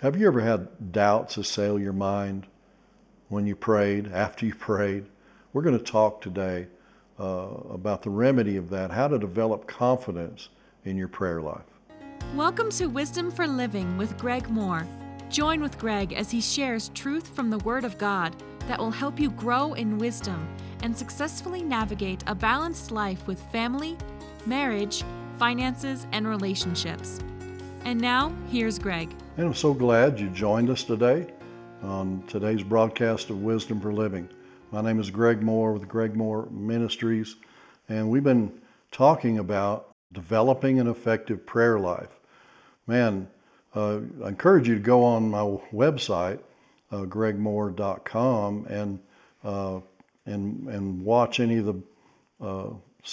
Have you ever had doubts assail your mind when you prayed, after you prayed? We're going to talk today uh, about the remedy of that, how to develop confidence in your prayer life. Welcome to Wisdom for Living with Greg Mohr. Join with Greg as he shares truth from the Word of God that will help you grow in wisdom and successfully navigate a balanced life with family, marriage, finances, and relationships. And now, here's Greg. And I'm so glad you joined us today on today's broadcast of Wisdom for Living. My name is Greg Mohr with Greg Mohr Ministries, and we've been talking about developing an effective prayer life. Man, uh, I encourage you to go on my website, uh, gregmohr.com, and uh, and and watch any of the uh,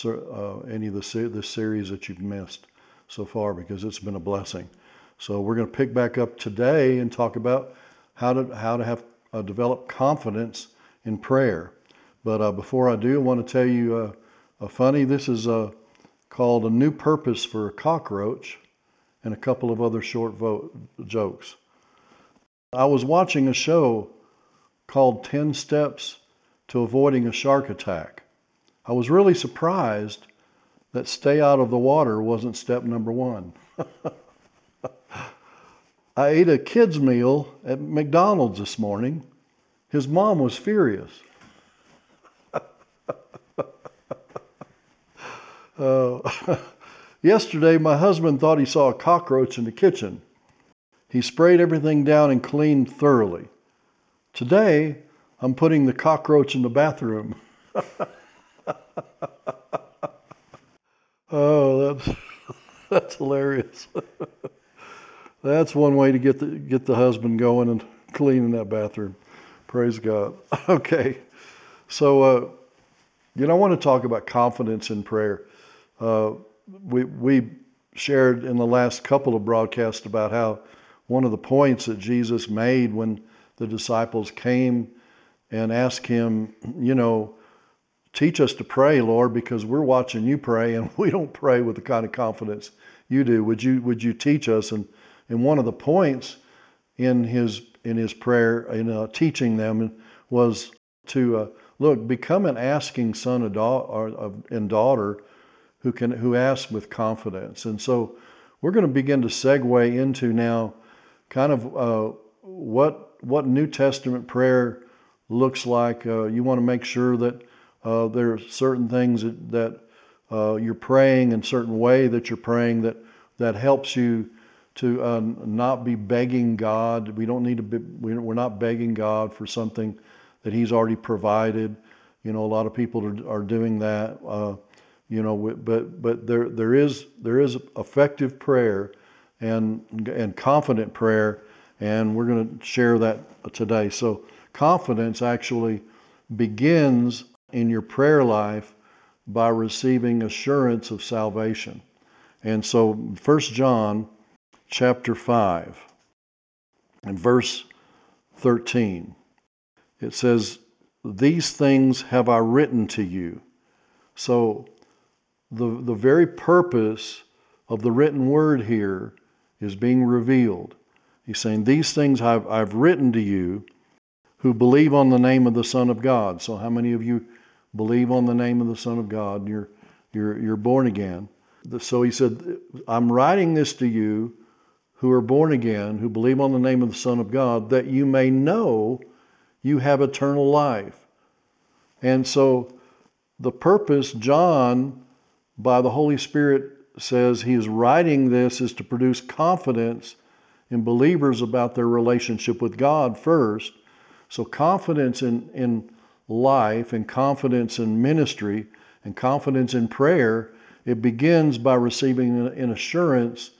uh, any of the the series that you've missed so far because it's been a blessing. So we're going to pick back up today and talk about how to how to have uh, develop confidence in prayer. But uh, before I do, I want to tell you uh, a funny. This is uh, called a new purpose for a cockroach, and a couple of other short vo- jokes. I was watching a show called 10 Steps to Avoiding a Shark Attack. I was really surprised that stay out of the water wasn't step number one. I ate a kid's meal at McDonald's this morning. His mom was furious. uh, yesterday, my husband thought he saw a cockroach in the kitchen. He sprayed everything down and cleaned thoroughly. Today, I'm putting the cockroach in the bathroom. Oh, that's that's hilarious. That's one way to get the get the husband going and cleaning that bathroom. Praise God. Okay, so uh, you know I want to talk about confidence in prayer. Uh, we we shared in the last couple of broadcasts about how one of the points that Jesus made when the disciples came and asked him, you know, teach us to pray, Lord, because we're watching you pray and we don't pray with the kind of confidence you do. Would you would you teach us and and one of the points in his in his prayer in uh, teaching them was to uh, look become an asking son and daughter who can who asks with confidence. And so we're going to begin to segue into now kind of uh, what what New Testament prayer looks like. Uh, you want to make sure that uh, there are certain things that, that uh, you're praying in certain way that you're praying that that helps you to uh, not be begging God. We don't need to be, we're not begging God for something that He's already provided. You know, a lot of people are, are doing that. Uh, you know, but but there there is there is effective prayer and and confident prayer, and we're going to share that today. So confidence actually begins in your prayer life by receiving assurance of salvation. And so First John chapter 5 and verse 13. It says, These things have I written to you. So, the, the very purpose of the written word here is being revealed. He's saying, These things I've, I've written to you who believe on the name of the Son of God. So, how many of you believe on the name of the Son of God? You're, you're, you're born again. So, he said, I'm writing this to you who are born again, who believe on the name of the Son of God, that you may know you have eternal life. And so the purpose, John, by the Holy Spirit, says he is writing this is to produce confidence in believers about their relationship with God first. So confidence in, in life and confidence in ministry and confidence in prayer, it begins by receiving an assurance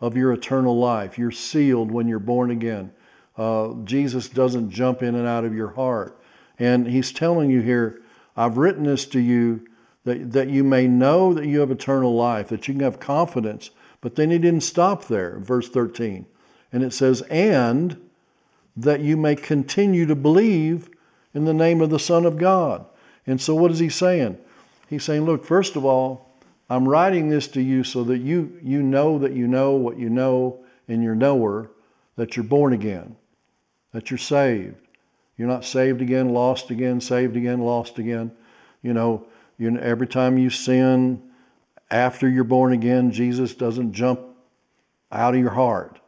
of your eternal life. You're sealed when you're born again. Uh, Jesus doesn't jump in and out of your heart. And he's telling you here, I've written this to you that, that you may know that you have eternal life, that you can have confidence. But then he didn't stop there, verse 13. And it says, and that you may continue to believe in the name of the Son of God. And so what is he saying? He's saying, look, first of all, I'm writing this to you so that you, you know that you know what you know in your knower, that you're born again, that you're saved. You're not saved again, lost again, saved again, lost again. You know, you every time you sin after you're born again, Jesus doesn't jump out of your heart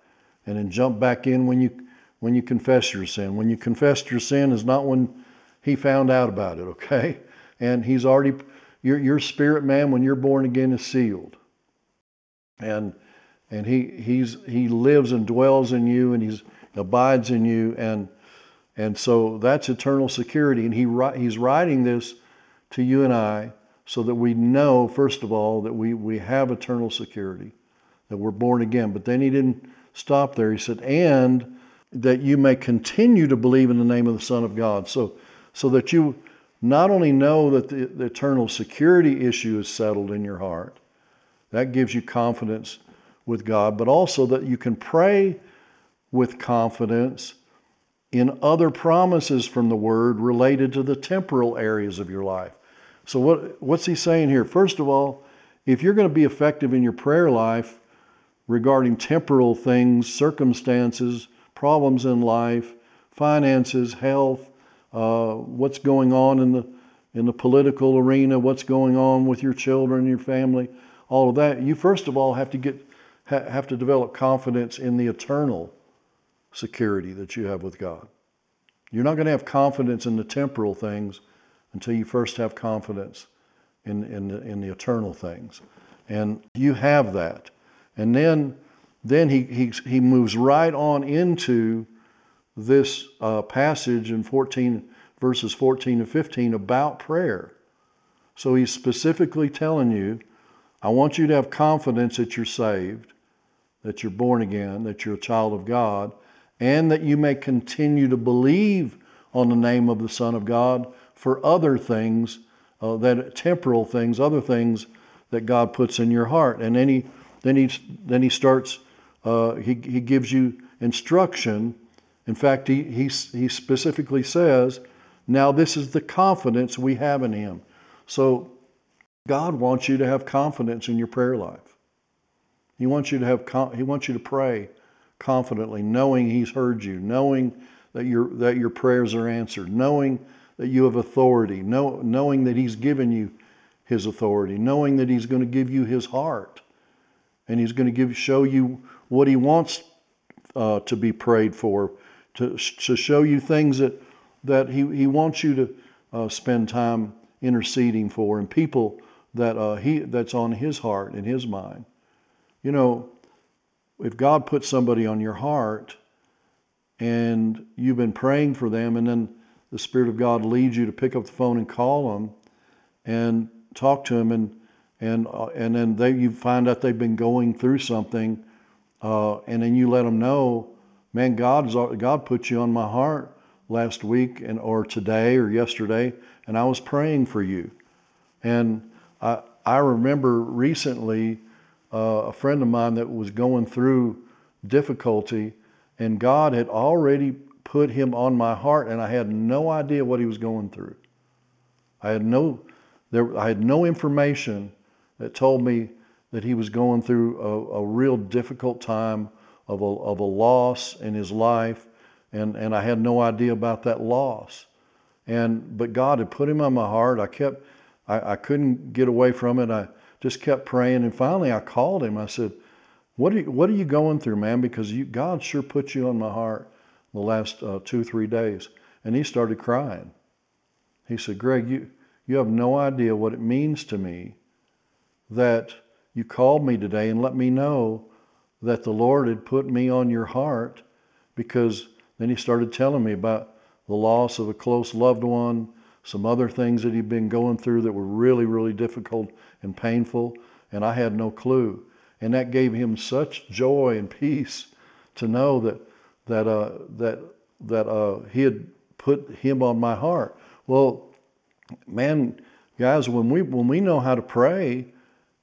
and then jump back in when you when you confess your sin. When you confess your sin is not when he found out about it, okay? And he's already your your spirit man when you're born again is sealed. And and he he's he lives and dwells in you and he's abides in you and and so that's eternal security and he he's writing this to you and I so that we know first of all that we we have eternal security that we're born again but then he didn't stop there he said and that you may continue to believe in the name of the son of God so so that you not only know that the, the eternal security issue is settled in your heart that gives you confidence with God, but also that you can pray with confidence in other promises from the Word related to the temporal areas of your life. So, what, what's he saying here? First of all, if you're going to be effective in your prayer life regarding temporal things, circumstances, problems in life, finances, health, uh, what's going on in the in the political arena, what's going on with your children, your family, all of that, you first of all have to get have to develop confidence in the eternal security that you have with God. You're not going to have confidence in the temporal things until you first have confidence in, in, the, in the eternal things. And you have that. And then, then he, he, he moves right on into this uh, passage in 14, verses 14 and 15 about prayer. So he's specifically telling you, I want you to have confidence that you're saved that you're born again, that you're a child of God, and that you may continue to believe on the name of the Son of God for other things, uh, that temporal things, other things that God puts in your heart. And then he then he then he starts uh, he he gives you instruction. In fact, he he he specifically says, "Now this is the confidence we have in Him." So God wants you to have confidence in your prayer life. He wants you to have he wants you to pray confidently, knowing he's heard you, knowing that your that your prayers are answered, knowing that you have authority, know, knowing that he's given you his authority, knowing that he's going to give you his heart, and he's going to give show you what he wants uh, to be prayed for, to to show you things that that he he wants you to uh, spend time interceding for, and people that uh, he that's on his heart and his mind. You know, if God puts somebody on your heart and you've been praying for them, and then the Spirit of God leads you to pick up the phone and call them and talk to them, and and uh, and then they you find out they've been going through something, uh, and then you let them know, man, God God put you on my heart last week and or today or yesterday, and I was praying for you, and I I remember recently uh, a friend of mine that was going through difficulty, and God had already put him on my heart, and I had no idea what he was going through. I had no, there, I had no information that told me that he was going through a, a real difficult time of a, of a loss in his life, and, and I had no idea about that loss. And but God had put him on my heart. I kept, I, I couldn't get away from it. I just kept praying. And finally, I called him. I said, "What are you, what are you going through, man? Because you, God sure put you on my heart the last uh, two, three days." And he started crying. He said, "Greg, you you have no idea what it means to me that you called me today and let me know that the Lord had put me on your heart." Because then he started telling me about the loss of a close loved one, some other things that he'd been going through that were really, really difficult and painful, and I had no clue. And that gave him such joy and peace to know that that uh, that that uh, he had put him on my heart. Well, man, guys, when we when we know how to pray,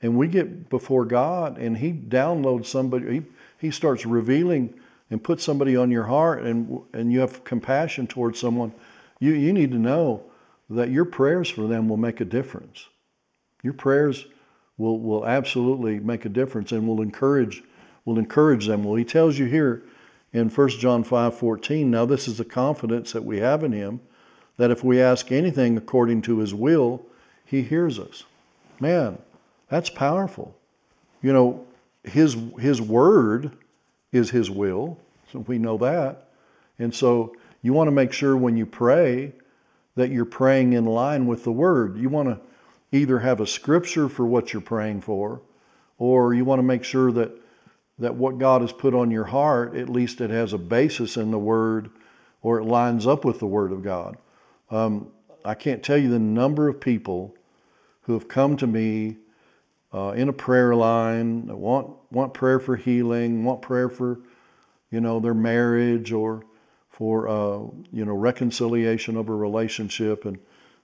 and we get before God, and He downloads somebody, He He starts revealing and put somebody on your heart, and and you have compassion towards someone. You you need to know that your prayers for them will make a difference. Your prayers will, will absolutely make a difference and will encourage will encourage them. Well, he tells you here in 1 John 5:14, now this is the confidence that we have in him that if we ask anything according to his will, he hears us. Man, that's powerful. You know, his his word is his will, so we know that. And so you want to make sure when you pray that you're praying in line with the word. You want to either have a scripture for what you're praying for, or you want to make sure that that what God has put on your heart, at least it has a basis in the Word, or it lines up with the Word of God. Um, I can't tell you the number of people who have come to me uh, in a prayer line, want want prayer for healing, want prayer for, you know, their marriage or for uh, you know reconciliation of a relationship and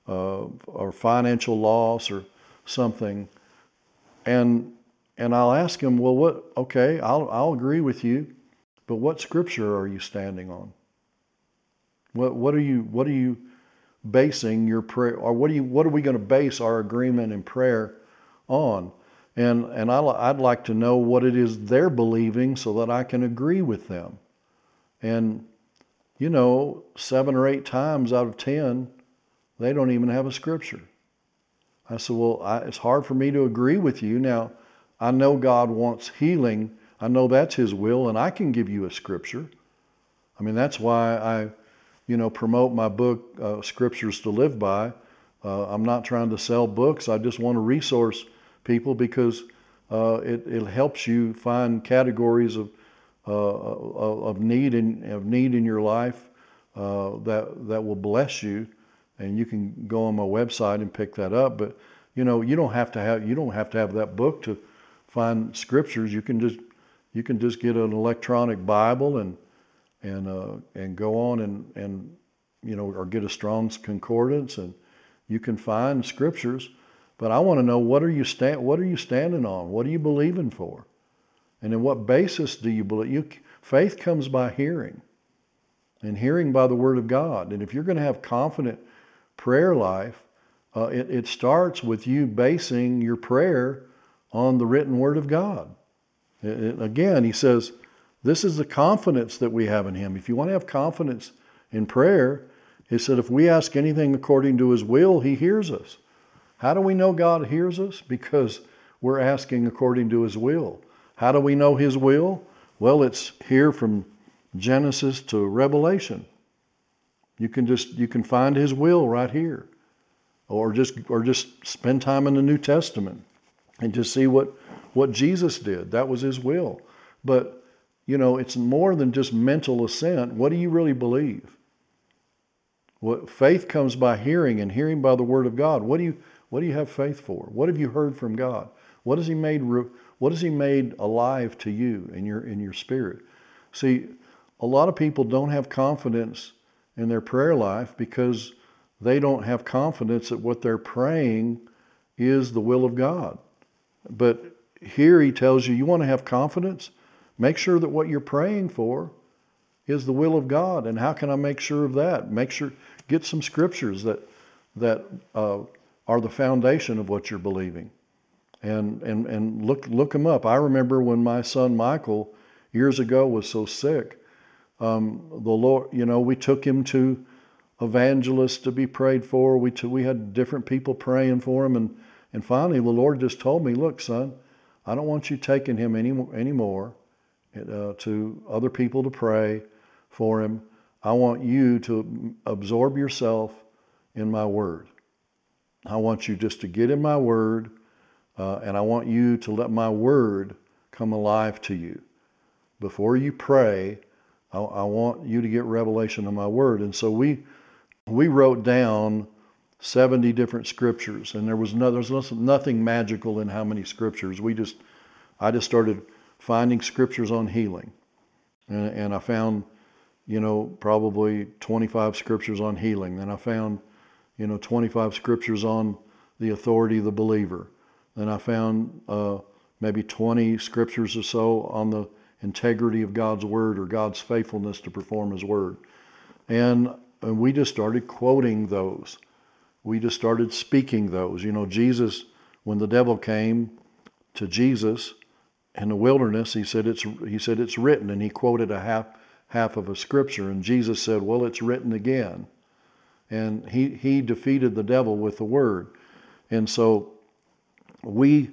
uh, or financial loss or something, and and I'll ask them, well, what? Okay, I'll I'll agree with you, but what scripture are you standing on? What what are you what are you basing your prayer or what are you what are we going to base our agreement in prayer on? And and I, I'd like to know what it is they're believing so that I can agree with them. And you know, seven or eight times out of ten, they don't even have a scripture. I said, well, I, it's hard for me to agree with you now I know God wants healing. I know that's His will, and I can give you a scripture. I mean, that's why I, you know, promote my book, uh, Scriptures to Live By. Uh, I'm not trying to sell books. I just want a resource people because uh, it, it helps you find categories of uh, of need in of need in your life uh, that that will bless you, and you can go on my website and pick that up. But you know, you don't have to have you don't have to have that book to find scriptures, you can just you can just get an electronic Bible and and uh, and go on and and you know or get a Strong's concordance and you can find scriptures. But I want to know what are you stand what are you standing on? What are you believing for? And in what basis do you believe? You, faith comes by hearing, and hearing by the Word of God. And if you're going to have confident prayer life, uh, it, it starts with you basing your prayer on the written word of God. Again, he says, this is the confidence that we have in him. If you want to have confidence in prayer, he said, if we ask anything according to his will, he hears us. How do we know God hears us? Because we're asking according to his will. How do we know his will? Well, it's here from Genesis to Revelation. You can just you can find his will right here. Or just or just spend time in the New Testament and to see what, what Jesus did. That was his will. But, you know, it's more than just mental assent. What do you really believe? What faith comes by hearing and hearing by the word of God. What do you what do you have faith for? What have you heard from God? What has he made what has he made alive to you in your in your spirit? See, a lot of people don't have confidence in their prayer life because they don't have confidence that what they're praying is the will of God. But here he tells you, you want to have confidence? Make sure that what you're praying for is the will of God. And how can I make sure of that? Make sure, get some scriptures that, that uh, are the foundation of what you're believing. And, and, and look, look them up. I remember when my son Michael years ago was so sick, um, the Lord, you know, we took him to evangelists to be prayed for. We, t- we had different people praying for him. And and finally, the Lord just told me, look, son, I don't want you taking him any, anymore uh, to other people to pray for him. I want you to absorb yourself in my word. I want you just to get in my word, uh, and I want you to let my word come alive to you. Before you pray, I, I want you to get revelation of my word. And so we we wrote down 70 different scriptures, and there was no, there was nothing magical in how many scriptures. We just, I just started finding scriptures on healing, and, and I found, you know, probably 25 scriptures on healing. Then I found, you know, 25 scriptures on the authority of the believer. Then I found uh, maybe 20 scriptures or so on the integrity of God's word or God's faithfulness to perform His word, and, and we just started quoting those we just started speaking those. You know, Jesus, when the devil came to Jesus in the wilderness, he said it's he said it's written, and he quoted a half half of a scripture. And Jesus said, Well, it's written again. And he, he defeated the devil with the word. And so we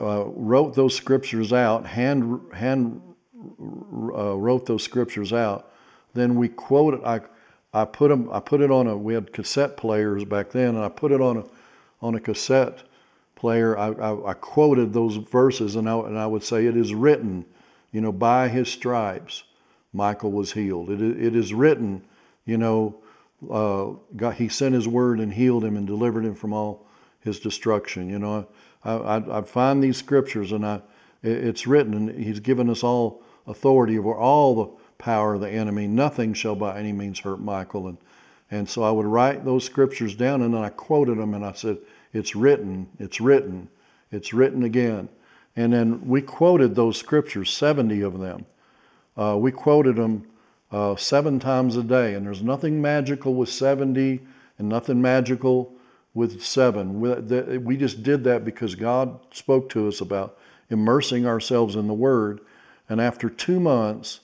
uh, wrote those scriptures out, hand, hand uh, wrote those scriptures out. Then we quoted, I, I put them, I put it on a, we had cassette players back then, and I put it on a, on a cassette player. I, I, I quoted those verses, and I, and I would say, it is written, you know, by his stripes, Michael was healed. It, it is written, you know, uh, God, he sent his word and healed him and delivered him from all his destruction. You know, I, I, I find these scriptures and I, it's written, and he's given us all authority over all the power of the enemy. Nothing shall by any means hurt Michael. And, and so I would write those scriptures down and then I quoted them and I said, It's written, it's written, it's written again. And then we quoted those scriptures, 70 of them. Uh, we quoted them uh, seven times a day. And there's nothing magical with 70 and nothing magical with seven. We, just did that because God spoke to us about immersing ourselves in the Word. And after two months,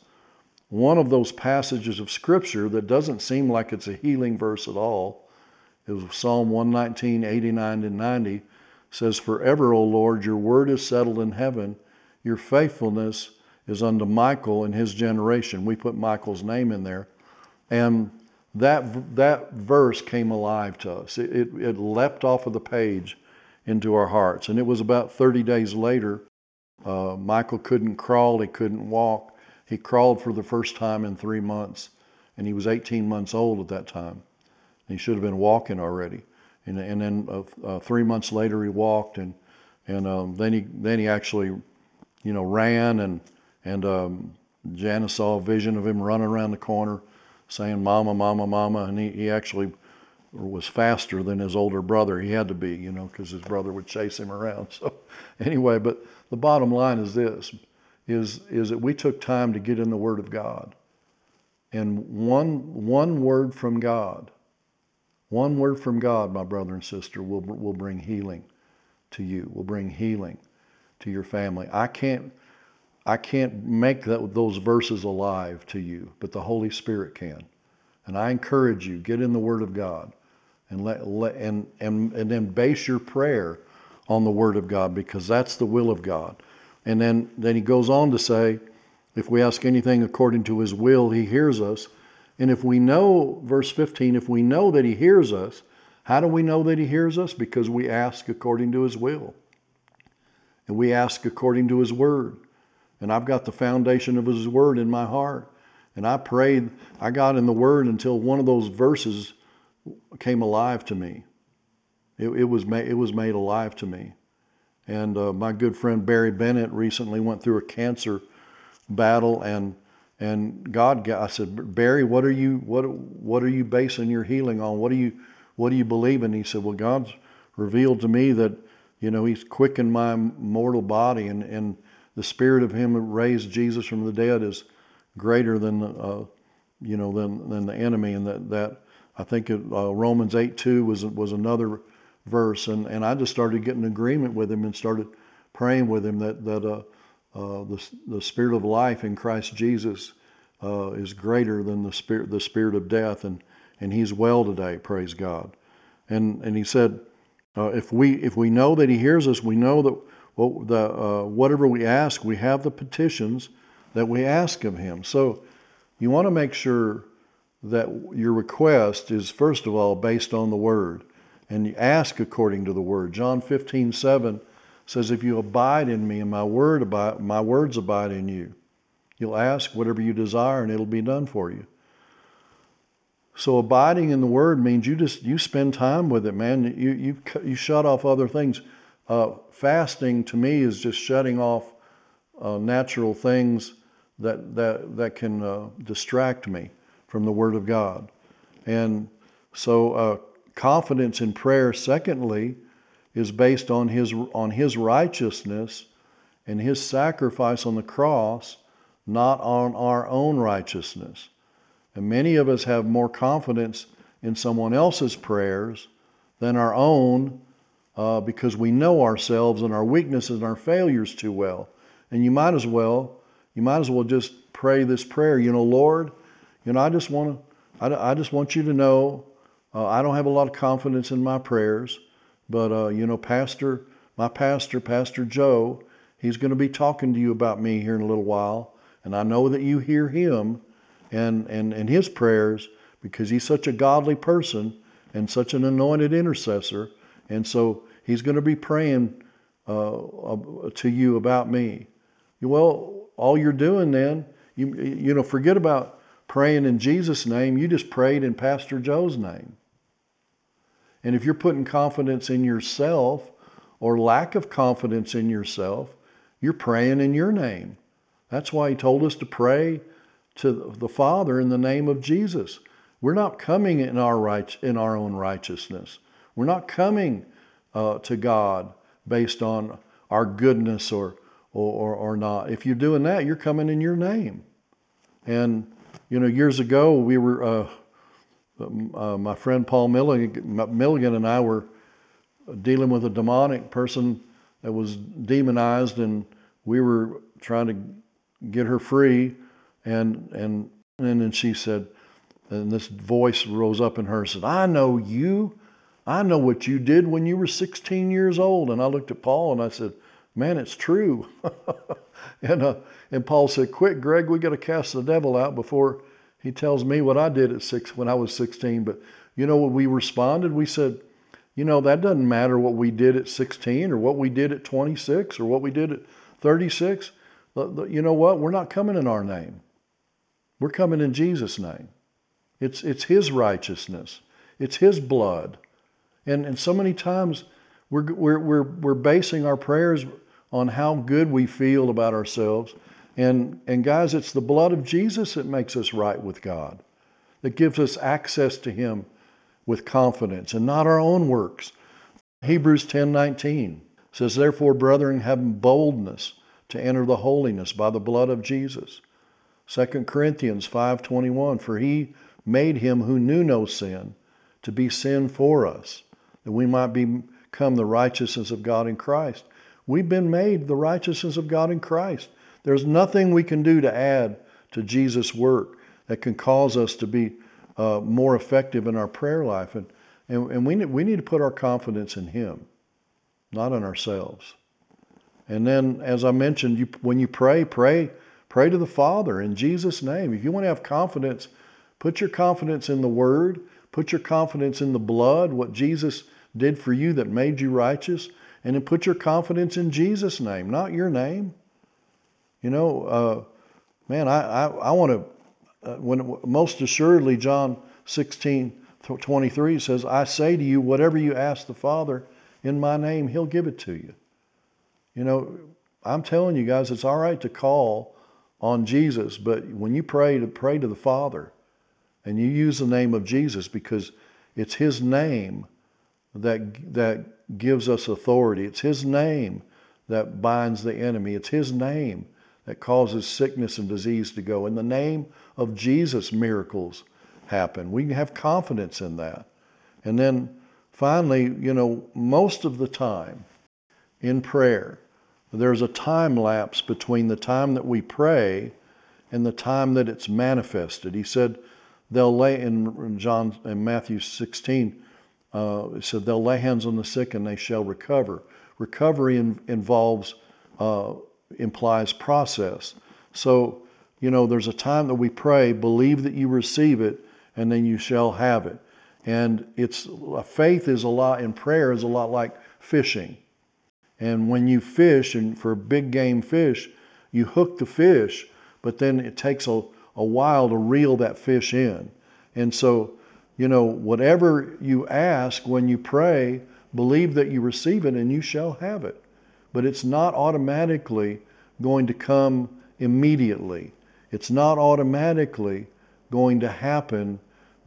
one of those passages of Scripture that doesn't seem like it's a healing verse at all, was Psalm 119, 89 and 90, says, Forever, O Lord, your word is settled in heaven. Your faithfulness is unto Michael and his generation. We put Michael's name in there. And that, that verse came alive to us. It, it, it leapt off of the page into our hearts. And it was about 30 days later. Uh, Michael couldn't crawl, he couldn't walk. He crawled for the first time in three months, and he was 18 months old at that time. He should have been walking already. And, and then uh, uh, three months later, he walked, and and um, then he then he actually, you know, ran, and and um, Janice saw a vision of him running around the corner, saying "Mama, Mama, Mama," and he, he actually was faster than his older brother. He had to be, you know, because his brother would chase him around. So anyway, but the bottom line is this: is is that we took time to get in the Word of God, and one one word from God, one word from God, my brother and sister, will will bring healing to you. Will bring healing to your family. I can't I can't make that, those verses alive to you, but the Holy Spirit can. And I encourage you, get in the Word of God and let, let and, and and then base your prayer on the Word of God because that's the will of God. And then, then he goes on to say, if we ask anything according to his will, he hears us. And if we know, verse 15, if we know that he hears us, how do we know that he hears us? Because we ask according to his will. And we ask according to his word. And I've got the foundation of His Word in my heart. And I prayed, I got in the Word until one of those verses came alive to me. It, it was, made, it was made alive to me. And uh, my good friend Barry Bennett recently went through a cancer battle, and and God, I said, Barry, what are you what what are you basing your healing on? What do you what do you believe in? He said, Well, God's revealed to me that you know He's quickened my mortal body, and and the spirit of him who raised Jesus from the dead is greater than uh, you know than than the enemy, and that that I think it, uh, Romans eight two was was another verse, and and I just started getting agreement with him and started praying with him that that uh, uh, the the spirit of life in Christ Jesus uh, is greater than the spirit the spirit of death, and and he's well today. Praise God, and and he said. Uh, if we if we know that he hears us, we know that the, uh, whatever we ask, we have the petitions that we ask of Him. So you want to make sure that your request is, first of all, based on the Word, and you ask according to the Word. John 15, 7 says, If you abide in me and my, word abide, my words abide in you, you'll ask whatever you desire and it'll be done for you. So abiding in the Word means you just you spend time with it, man. You you you shut off other things. Uh, fasting to me is just shutting off uh, natural things that that that can uh, distract me from the Word of God, and so uh, confidence in prayer. Secondly, is based on His on His righteousness and His sacrifice on the cross, not on our own righteousness. And many of us have more confidence in someone else's prayers than our own uh, because we know ourselves and our weaknesses and our failures too well. And you might as well, you might as well just pray this prayer. You know, Lord, you know, I just want to, I, I just want you to know, uh, I don't have a lot of confidence in my prayers, but uh, you know, Pastor, my pastor, Pastor Joe, he's going to be talking to you about me here in a little while, and I know that you hear him, and and and his prayers because he's such a godly person and such an anointed intercessor, and so he's going to be praying uh, to you about me. Well, all you're doing then, you, you know, forget about praying in Jesus' name. You just prayed in Pastor Joe's name. And if you're putting confidence in yourself or lack of confidence in yourself, you're praying in your name. That's why he told us to pray to the Father in the name of Jesus. We're not coming in our right, in our own righteousness. We're not coming uh, to God based on our goodness or or, or, not. If you're doing that, you're coming in your name. And, you know, years ago, we were, uh, uh, my friend Paul Milligan, Milligan and I were dealing with a demonic person that was demonized, and we were trying to get her free. And, and, and then she said, and this voice rose up in her and said, I know you. I know what you did when you were 16 years old. And I looked at Paul and I said, man, it's true. and, uh, and Paul said, quick, Greg, we got to cast the devil out before he tells me what I did at six when I was 16. But you know what we responded? We said, you know, that doesn't matter what we did at 16 or what we did at 26 or what we did at 36. You know what? We're not coming in our name. We're coming in Jesus' name. It's, it's His righteousness. It's His blood. And, and so many times we're, we're, we're, we're basing our prayers on how good we feel about ourselves. And, and guys, it's the blood of Jesus that makes us right with God, that gives us access to Him with confidence and not our own works. Hebrews 10:19 says, Therefore, brethren, have boldness to enter the holiness by the blood of Jesus. 2 Corinthians 5:21 For he made him who knew no sin to be sin for us that we might become the righteousness of God in Christ We've been made the righteousness of God in Christ. There's nothing we can do to add to Jesus' work that can cause us to be uh, more effective in our prayer life. And, and, and we, need, we need to put our confidence in Him, not in ourselves. And then, as I mentioned, you, when you pray, pray, pray to the Father in Jesus' name. If you want to have confidence, put your confidence in the Word, put your confidence in the blood, what Jesus did for you that made you righteous, and then put your confidence in Jesus' name, not your name. You know, uh, man, I, I, I want to, uh, when most assuredly, John 16, 23 says, I say to you, whatever you ask the Father in my name, he'll give it to you. You know, I'm telling you guys, it's all right to call on Jesus, but when you pray to pray to the Father and you use the name of Jesus because it's his name that that gives us authority. It's His name that binds the enemy. It's His name that causes sickness and disease to go. In the name of Jesus, miracles happen. We can have confidence in that. And then finally, you know, most of the time in prayer, there's a time lapse between the time that we pray and the time that it's manifested. He said they'll lay in John in Matthew 16, uh, said they'll lay hands on the sick and they shall recover. Recovery in, involves uh, implies process. So you know, there's a time that we pray, believe that you receive it, and then you shall have it. And it's faith is a lot in prayer is a lot like fishing. And when you fish, and for big game fish, you hook the fish, but then it takes a, a while to reel that fish in. And so you know, whatever you ask when you pray, believe that you receive it and you shall have it. But it's not automatically going to come immediately. It's not automatically going to happen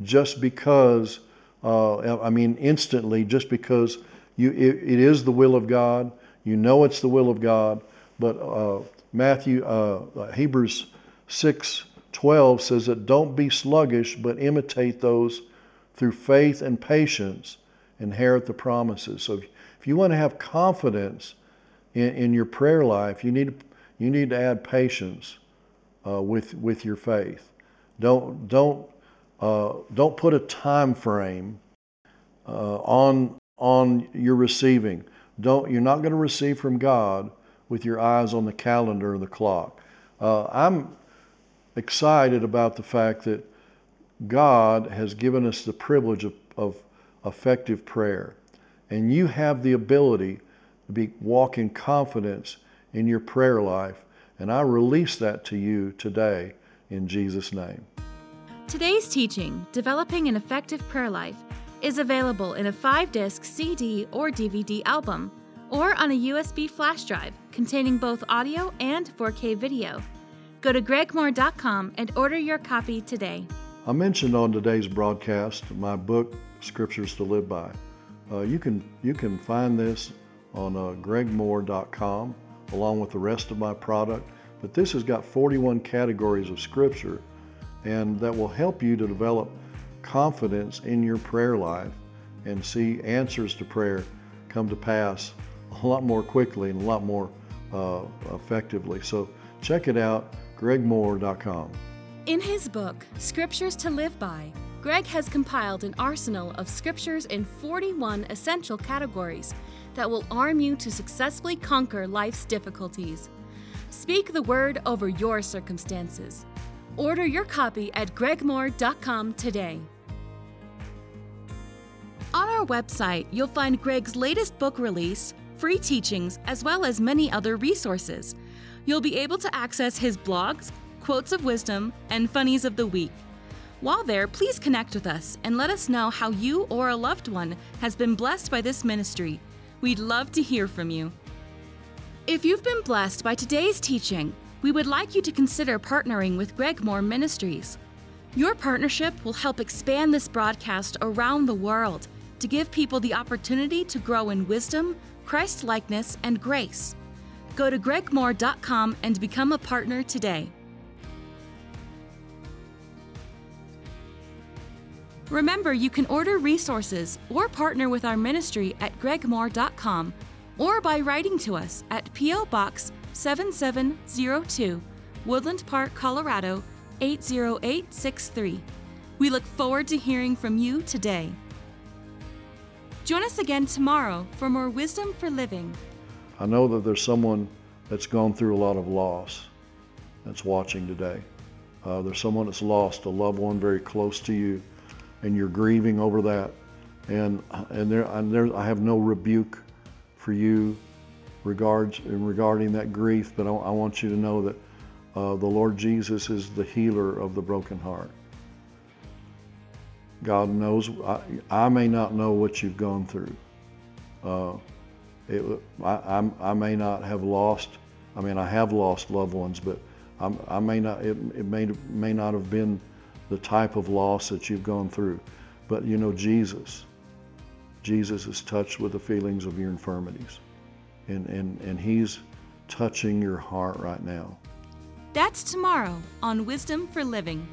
just because, uh, I mean, instantly, just because you, it, it is the will of God. You know it's the will of God. But uh, Matthew, uh, Hebrews 6 12 says that don't be sluggish, but imitate those through faith and patience inherit the promises. So if, you want to have confidence in, in your prayer life, you need, you need to add patience uh, with with your faith. Don't don't uh, don't put a time frame uh, on on your receiving. Don't you're not going to receive from God with your eyes on the calendar or the clock. Uh, I'm excited about the fact that God has given us the privilege of, of effective prayer, and you have the ability to be walk in confidence in your prayer life. And I release that to you today in Jesus' name. Today's teaching, Developing an Effective Prayer Life, is available in a five disc CD or DVD album, or on a USB flash drive containing both audio and 4K video. Go to gregmohr.com and order your copy today. I mentioned on today's broadcast my book, Scriptures to Live By. Uh, you can you can find this on uh, gregmohr.com along with the rest of my product. But this has got 41 categories of scripture, and that will help you to develop confidence in your prayer life and see answers to prayer come to pass a lot more quickly and a lot more uh, effectively. So check it out, gregmohr.com. In his book, Scriptures to Live By, Greg has compiled an arsenal of scriptures in 41 essential categories that will arm you to successfully conquer life's difficulties. Speak the word over your circumstances. Order your copy at gregmohr.com today. On our website, you'll find Greg's latest book release, free teachings, as well as many other resources. You'll be able to access his blogs, quotes of wisdom, and funnies of the week. While there, please connect with us and let us know how you or a loved one has been blessed by this ministry. We'd love to hear from you. If you've been blessed by today's teaching, we would like you to consider partnering with Greg Mohr Ministries. Your partnership will help expand this broadcast around the world to give people the opportunity to grow in wisdom, Christ likeness, and grace. Go to gregmohr.com and become a partner today. Remember, you can order resources or partner with our ministry at gregmohr.com or by writing to us at P.O. Box 7702, Woodland Park, Colorado 80863. We look forward to hearing from you today. Join us again tomorrow for more Wisdom for Living. I know that there's someone that's gone through a lot of loss that's watching today. Uh, there's someone that's lost a loved one very close to you, and you're grieving over that. And and there, and there I have no rebuke for you regards in regarding that grief, but I, I want you to know that uh, the Lord Jesus is the healer of the broken heart. God knows. I, I may not know what you've gone through. Uh, it, I, I may not have lost. I mean, I have lost loved ones, but I'm, i may not. It, it may may not have been the type of loss that you've gone through, but you know Jesus. Jesus is touched with the feelings of your infirmities, and and and He's touching your heart right now. That's tomorrow on Wisdom for Living.